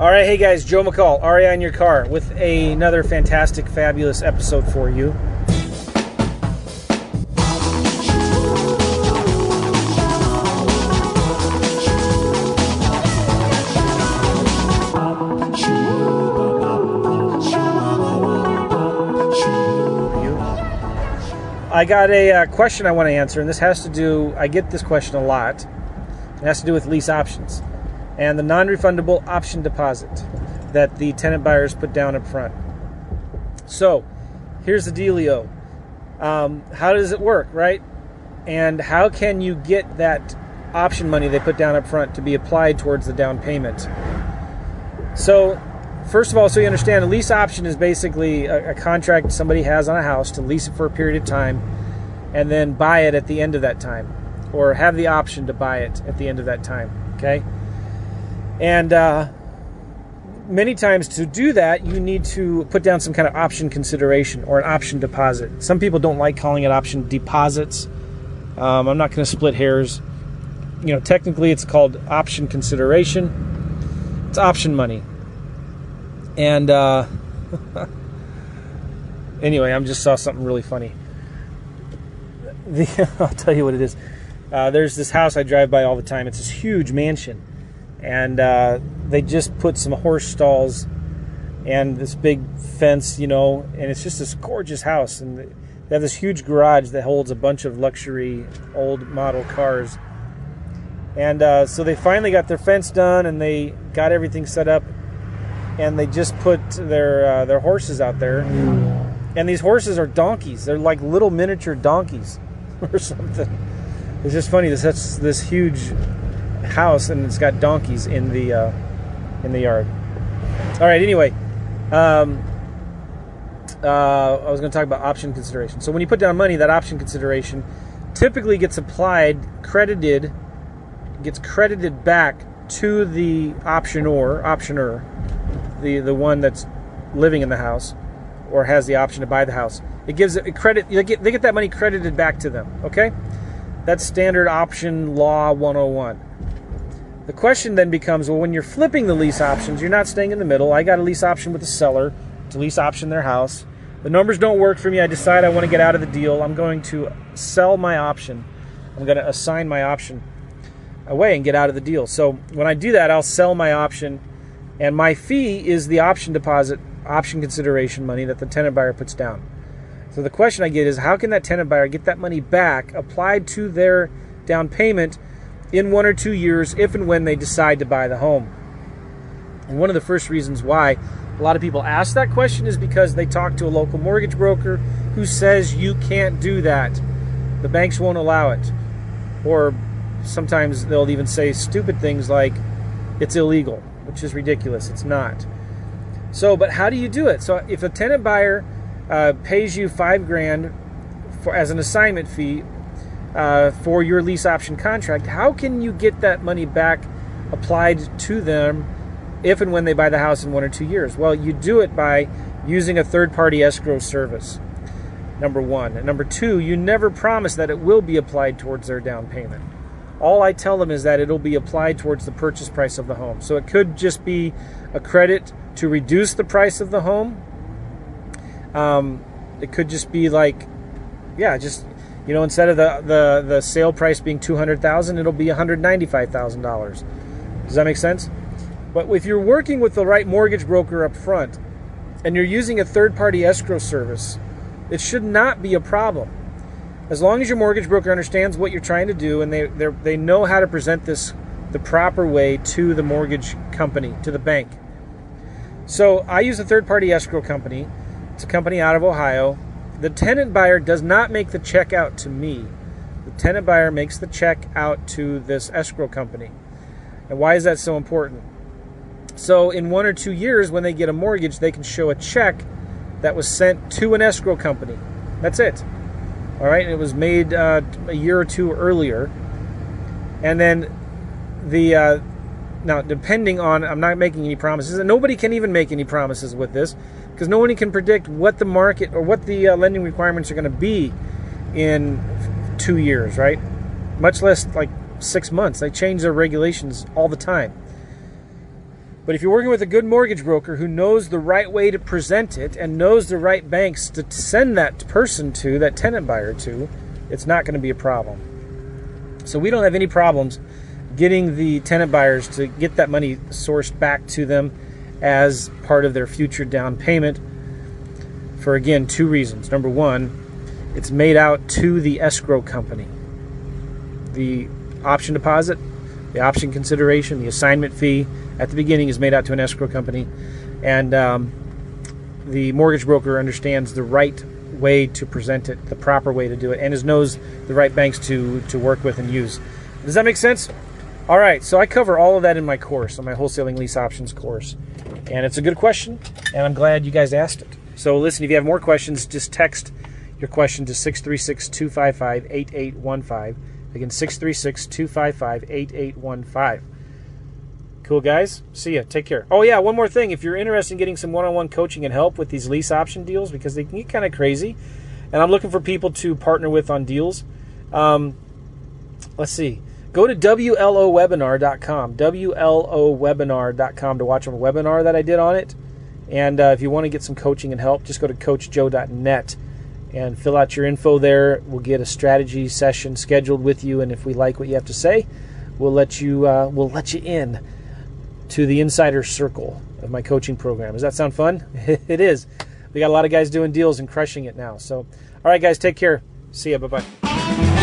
All right, hey guys, Joe McCall, REI in your car, with another fantastic, fabulous episode for you. I got a uh, question I want to answer, and this has to do, I get this question a lot. It has to do with lease options and the non refundable option deposit that the tenant buyers put down up front. So, here's the dealio um, how does it work, right? And how can you get that option money they put down up front to be applied towards the down payment? So, first of all, so you understand, a lease option is basically a, a, contract somebody has on a house to lease it for a period of time and then buy it at the end of that time, or have the option to buy it at the end of that time. Okay? And uh, many times to do that, you need to put down some kind of option consideration or an option deposit. Some people don't like calling it option deposits. Um, I'm not going to split hairs. You know, technically it's called option consideration. It's option money. And uh, anyway, I just saw something really funny. The, I'll tell you what it is. Uh, there's this house I drive by all the time. It's this huge mansion and uh, they just put some horse stalls and this big fence, you know, and it's just this gorgeous house. And they have this huge garage that holds a bunch of luxury old model cars. And uh, so they finally got their fence done and they got everything set up, and they just put their uh, their horses out there. And these horses are donkeys. They're like little miniature donkeys or something. It's just funny. This this huge house and it's got donkeys in the uh, in the yard. All right. Anyway, um, uh, I was going to talk about option consideration. So when you put down money, that option consideration typically gets applied, credited, gets credited back to the optioner, optioner, the the one that's living in the house or has the option to buy the house. It gives it credit. They get they get that money credited back to them. Okay, that's standard option law 101. The question then becomes well, when you're flipping the lease options, you're not staying in the middle. I got a lease option with the seller to lease option their house. The numbers don't work for me. I decide I want to get out of the deal. I'm going to sell my option. I'm going to assign my option away and get out of the deal. So when I do that, I'll sell my option, and my fee is the option deposit, option consideration money that the tenant buyer puts down. So the question I get is how can that tenant buyer get that money back applied to their down payment in one or two years if and when they decide to buy the home. And one of the first reasons why a lot of people ask that question is because they talk to a local mortgage broker who says you can't do that. The banks won't allow it. Or sometimes they'll even say stupid things like it's illegal, which is ridiculous. It's not. So, but how do you do it? So, if a tenant buyer uh, pays you five grand for, as an assignment fee uh, for your lease option contract, how can you get that money back applied to them if and when they buy the house in one or two years? Well, you do it by using a third party escrow service. Number one. And number two, you never promise that it will be applied towards their down payment. All I tell them is that it'll be applied towards the purchase price of the home. So it could just be a credit to reduce the price of the home. Um, it could just be like, yeah, just you know, instead of the the, the sale price being two hundred thousand, it'll be one hundred ninety five thousand dollars. Does that make sense? But if you're working with the right mortgage broker up front, and you're using a third party escrow service, it should not be a problem. As long as your mortgage broker understands what you're trying to do and they they know how to present this the proper way to the mortgage company, to the bank. So I use a third party escrow company. It's a company out of Ohio the tenant buyer does not make the check out to me. The tenant buyer makes the check out to this escrow company. And why is that so important? So, in one or two years, when they get a mortgage, they can show a check that was sent to an escrow company. That's it. All right, and it was made uh, a year or two earlier. And then the uh, now, depending on, I'm not making any promises, and nobody can even make any promises with this because nobody can predict what the market or what the uh, lending requirements are going to be in two years, right? Much less like six months. They change their regulations all the time. But if you're working with a good mortgage broker who knows the right way to present it and knows the right banks to send that person to, that tenant buyer to, it's not going to be a problem. So we don't have any problems getting the tenant buyers to get that money sourced back to them as part of their future down payment for again two reasons. Number one, it's made out to the escrow company. The option deposit, the option consideration, the assignment fee at the beginning is made out to an escrow company, and um, the mortgage broker understands the right way to present it, the proper way to do it, and is knows the right banks to to work with and use. Does that make sense? All right, so I cover all of that in my course, on my wholesaling lease options course, and it's a good question, and I'm glad you guys asked it. So listen, if you have more questions, just text your question to 636 255 8815. Again, 636 255 8815. Cool, guys. See ya. Take care. Oh, yeah, one more thing. If you're interested in getting some one on one coaching and help with these lease option deals, because they can get kind of crazy, and I'm looking for people to partner with on deals, um, let's see. Go to WLOwebinar.com, WLOwebinar.com to watch a webinar that I did on it. And uh, if you want to get some coaching and help, just go to CoachJoe.net and fill out your info there. We'll get a strategy session scheduled with you, and if we like what you have to say, we'll let you uh, we'll let you in to the insider circle of my coaching program. Does that sound fun? it is. We got a lot of guys doing deals and crushing it now. So, all right, guys, take care. See ya. Bye bye.